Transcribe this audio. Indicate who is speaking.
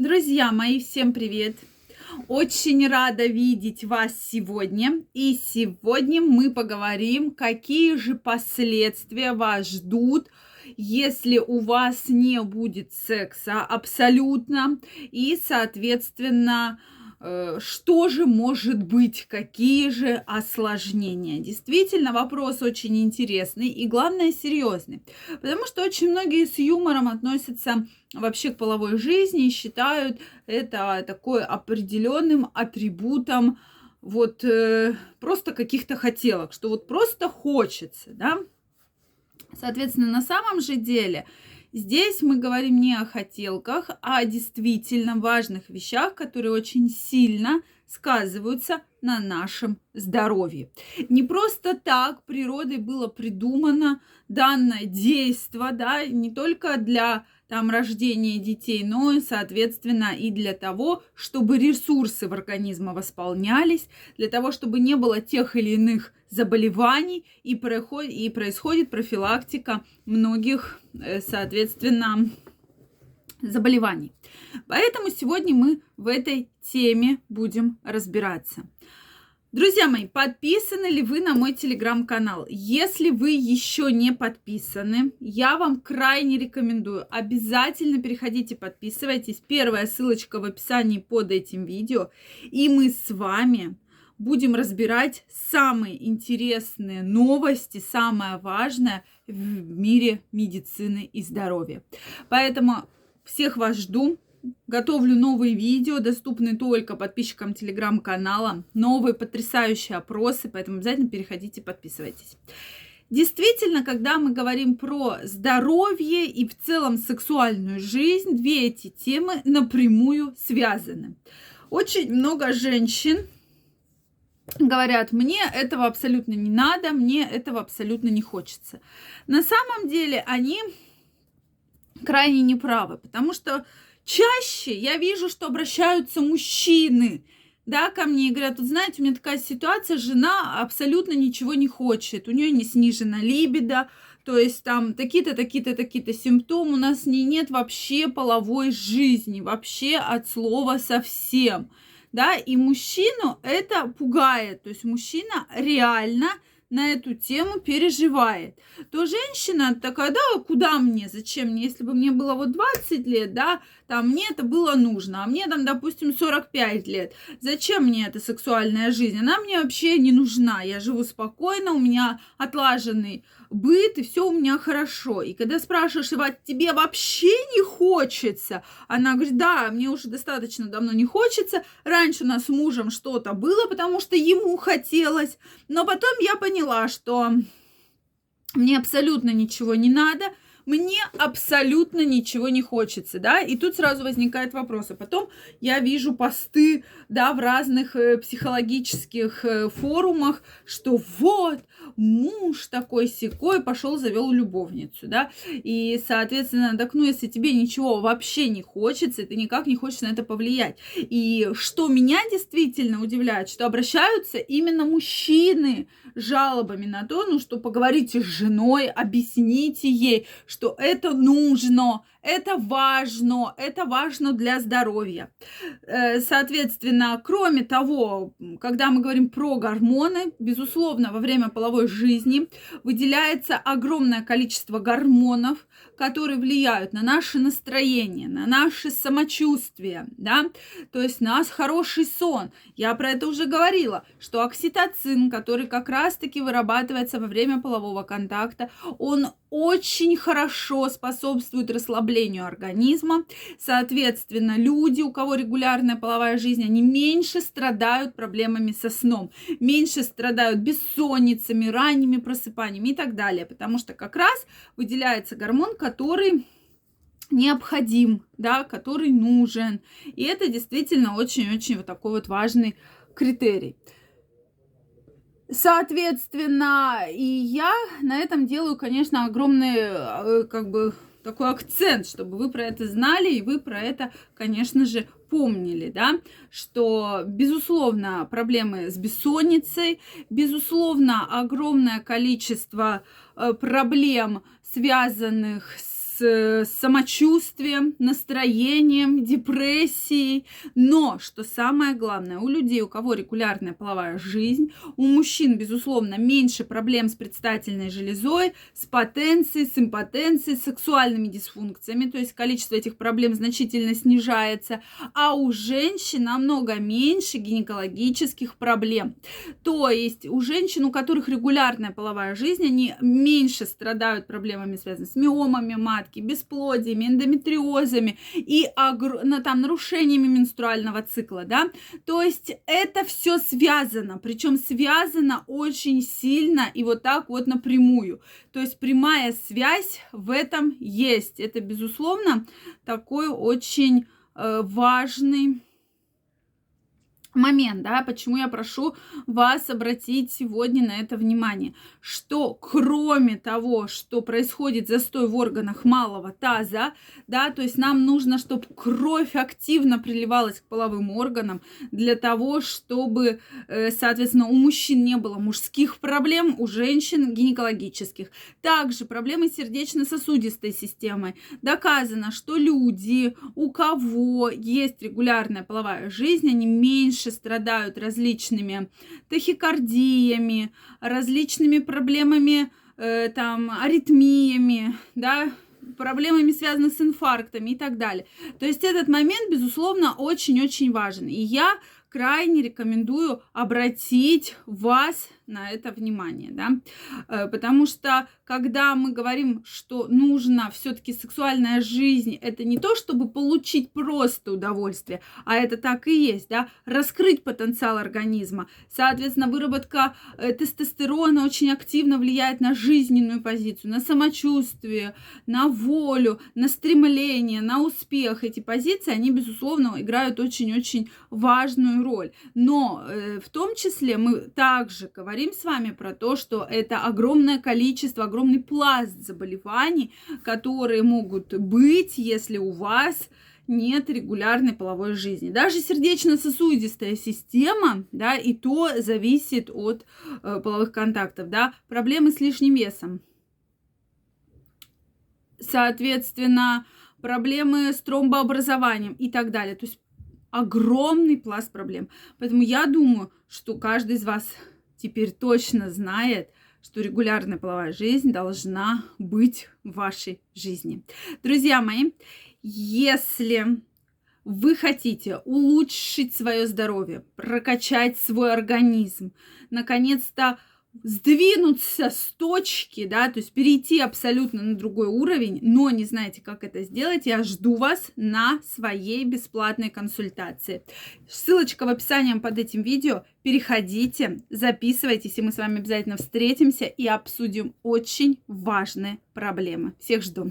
Speaker 1: Друзья мои, всем привет! Очень рада видеть вас сегодня. И сегодня мы поговорим, какие же последствия вас ждут, если у вас не будет секса абсолютно. И, соответственно, что же может быть, какие же осложнения. Действительно, вопрос очень интересный и, главное, серьезный. Потому что очень многие с юмором относятся вообще к половой жизни и считают это такой определенным атрибутом вот э, просто каких-то хотелок, что вот просто хочется, да. Соответственно, на самом же деле Здесь мы говорим не о хотелках, а о действительно важных вещах, которые очень сильно сказываются на нашем здоровье. Не просто так природой было придумано данное действие, да, не только для там рождения детей, но и, соответственно, и для того, чтобы ресурсы в организме восполнялись, для того, чтобы не было тех или иных заболеваний и, происходит, и происходит профилактика многих, э, соответственно, заболеваний. Поэтому сегодня мы в этой теме будем разбираться. Друзья мои, подписаны ли вы на мой телеграм-канал? Если вы еще не подписаны, я вам крайне рекомендую. Обязательно переходите, подписывайтесь. Первая ссылочка в описании под этим видео. И мы с вами будем разбирать самые интересные новости, самое важное в мире медицины и здоровья. Поэтому всех вас жду. Готовлю новые видео, доступные только подписчикам телеграм-канала. Новые потрясающие опросы, поэтому обязательно переходите, подписывайтесь. Действительно, когда мы говорим про здоровье и в целом сексуальную жизнь, две эти темы напрямую связаны. Очень много женщин говорят, мне этого абсолютно не надо, мне этого абсолютно не хочется. На самом деле они крайне неправы, потому что Чаще я вижу, что обращаются мужчины, да, ко мне и говорят, вот знаете, у меня такая ситуация, жена абсолютно ничего не хочет, у нее не снижена либидо, то есть там такие-то, такие-то, такие-то симптомы, у нас не, нет вообще половой жизни, вообще от слова совсем, да, и мужчину это пугает, то есть мужчина реально на эту тему переживает, то женщина такая, да, куда мне, зачем мне, если бы мне было вот 20 лет, да, там мне это было нужно, а мне там, допустим, 45 лет, зачем мне эта сексуальная жизнь, она мне вообще не нужна, я живу спокойно, у меня отлаженный быт, и все у меня хорошо. И когда спрашиваешь, Ива, тебе вообще не хочется? Она говорит, да, мне уже достаточно давно не хочется. Раньше у нас с мужем что-то было, потому что ему хотелось. Но потом я поняла, что мне абсолютно ничего не надо – мне абсолютно ничего не хочется, да, и тут сразу возникает вопрос, а потом я вижу посты, да, в разных э, психологических э, форумах, что вот, муж такой секой пошел, завел любовницу, да, и, соответственно, так, ну, если тебе ничего вообще не хочется, ты никак не хочешь на это повлиять. И что меня действительно удивляет, что обращаются именно мужчины жалобами на то, ну, что поговорите с женой, объясните ей, что это нужно, это важно, это важно для здоровья. Э, соответственно, кроме того, когда мы говорим про гормоны, безусловно, во время половой жизни выделяется огромное количество гормонов, которые влияют на наше настроение, на наше самочувствие, да, то есть на нас хороший сон. Я про это уже говорила, что окситоцин, который как раз-таки вырабатывается во время полового контакта, он очень хорошо способствует расслаблению организма. Соответственно, люди, у кого регулярная половая жизнь, они меньше страдают проблемами со сном, меньше страдают бессонницами, ранними просыпаниями и так далее, потому что как раз выделяется гормон, который необходим, да, который нужен. И это действительно очень-очень вот такой вот важный критерий. Соответственно, и я на этом делаю, конечно, огромный, э, как бы, такой акцент, чтобы вы про это знали, и вы про это, конечно же, помнили, да, что, безусловно, проблемы с бессонницей, безусловно, огромное количество э, проблем, связанных с с самочувствием, настроением, депрессией. Но, что самое главное, у людей, у кого регулярная половая жизнь, у мужчин, безусловно, меньше проблем с предстательной железой, с потенцией, с импотенцией, с сексуальными дисфункциями, то есть количество этих проблем значительно снижается, а у женщин намного меньше гинекологических проблем. То есть у женщин, у которых регулярная половая жизнь, они меньше страдают проблемами, связанными с миомами матки, бесплодиями, эндометриозами и там, нарушениями менструального цикла, да. То есть это все связано, причем связано очень сильно и вот так вот напрямую. То есть прямая связь в этом есть. Это, безусловно, такой очень э, важный момент, да, почему я прошу вас обратить сегодня на это внимание, что кроме того, что происходит застой в органах малого таза, да, то есть нам нужно, чтобы кровь активно приливалась к половым органам для того, чтобы, э, соответственно, у мужчин не было мужских проблем, у женщин гинекологических. Также проблемы сердечно-сосудистой системы. Доказано, что люди, у кого есть регулярная половая жизнь, они меньше меньше страдают различными тахикардиями, различными проблемами, э, там, аритмиями, да, проблемами, связанными с инфарктами и так далее. То есть этот момент, безусловно, очень-очень важен. И я крайне рекомендую обратить вас на это внимание, да, э, потому что когда мы говорим, что нужно все-таки сексуальная жизнь, это не то, чтобы получить просто удовольствие, а это так и есть, да, раскрыть потенциал организма. Соответственно, выработка э, тестостерона очень активно влияет на жизненную позицию, на самочувствие, на волю, на стремление, на успех. Эти позиции, они, безусловно, играют очень-очень важную роль. Но э, в том числе мы также говорим с вами про то, что это огромное количество, огромный пласт заболеваний, которые могут быть, если у вас нет регулярной половой жизни. Даже сердечно-сосудистая система, да, и то зависит от э, половых контактов, да, проблемы с лишним весом. Соответственно, проблемы с тромбообразованием и так далее. То есть огромный пласт проблем. Поэтому я думаю, что каждый из вас теперь точно знает, что регулярная половая жизнь должна быть в вашей жизни. Друзья мои, если вы хотите улучшить свое здоровье, прокачать свой организм, наконец-то сдвинуться с точки, да, то есть перейти абсолютно на другой уровень, но не знаете, как это сделать, я жду вас на своей бесплатной консультации. Ссылочка в описании под этим видео. Переходите, записывайтесь, и мы с вами обязательно встретимся и обсудим очень важные проблемы. Всех жду.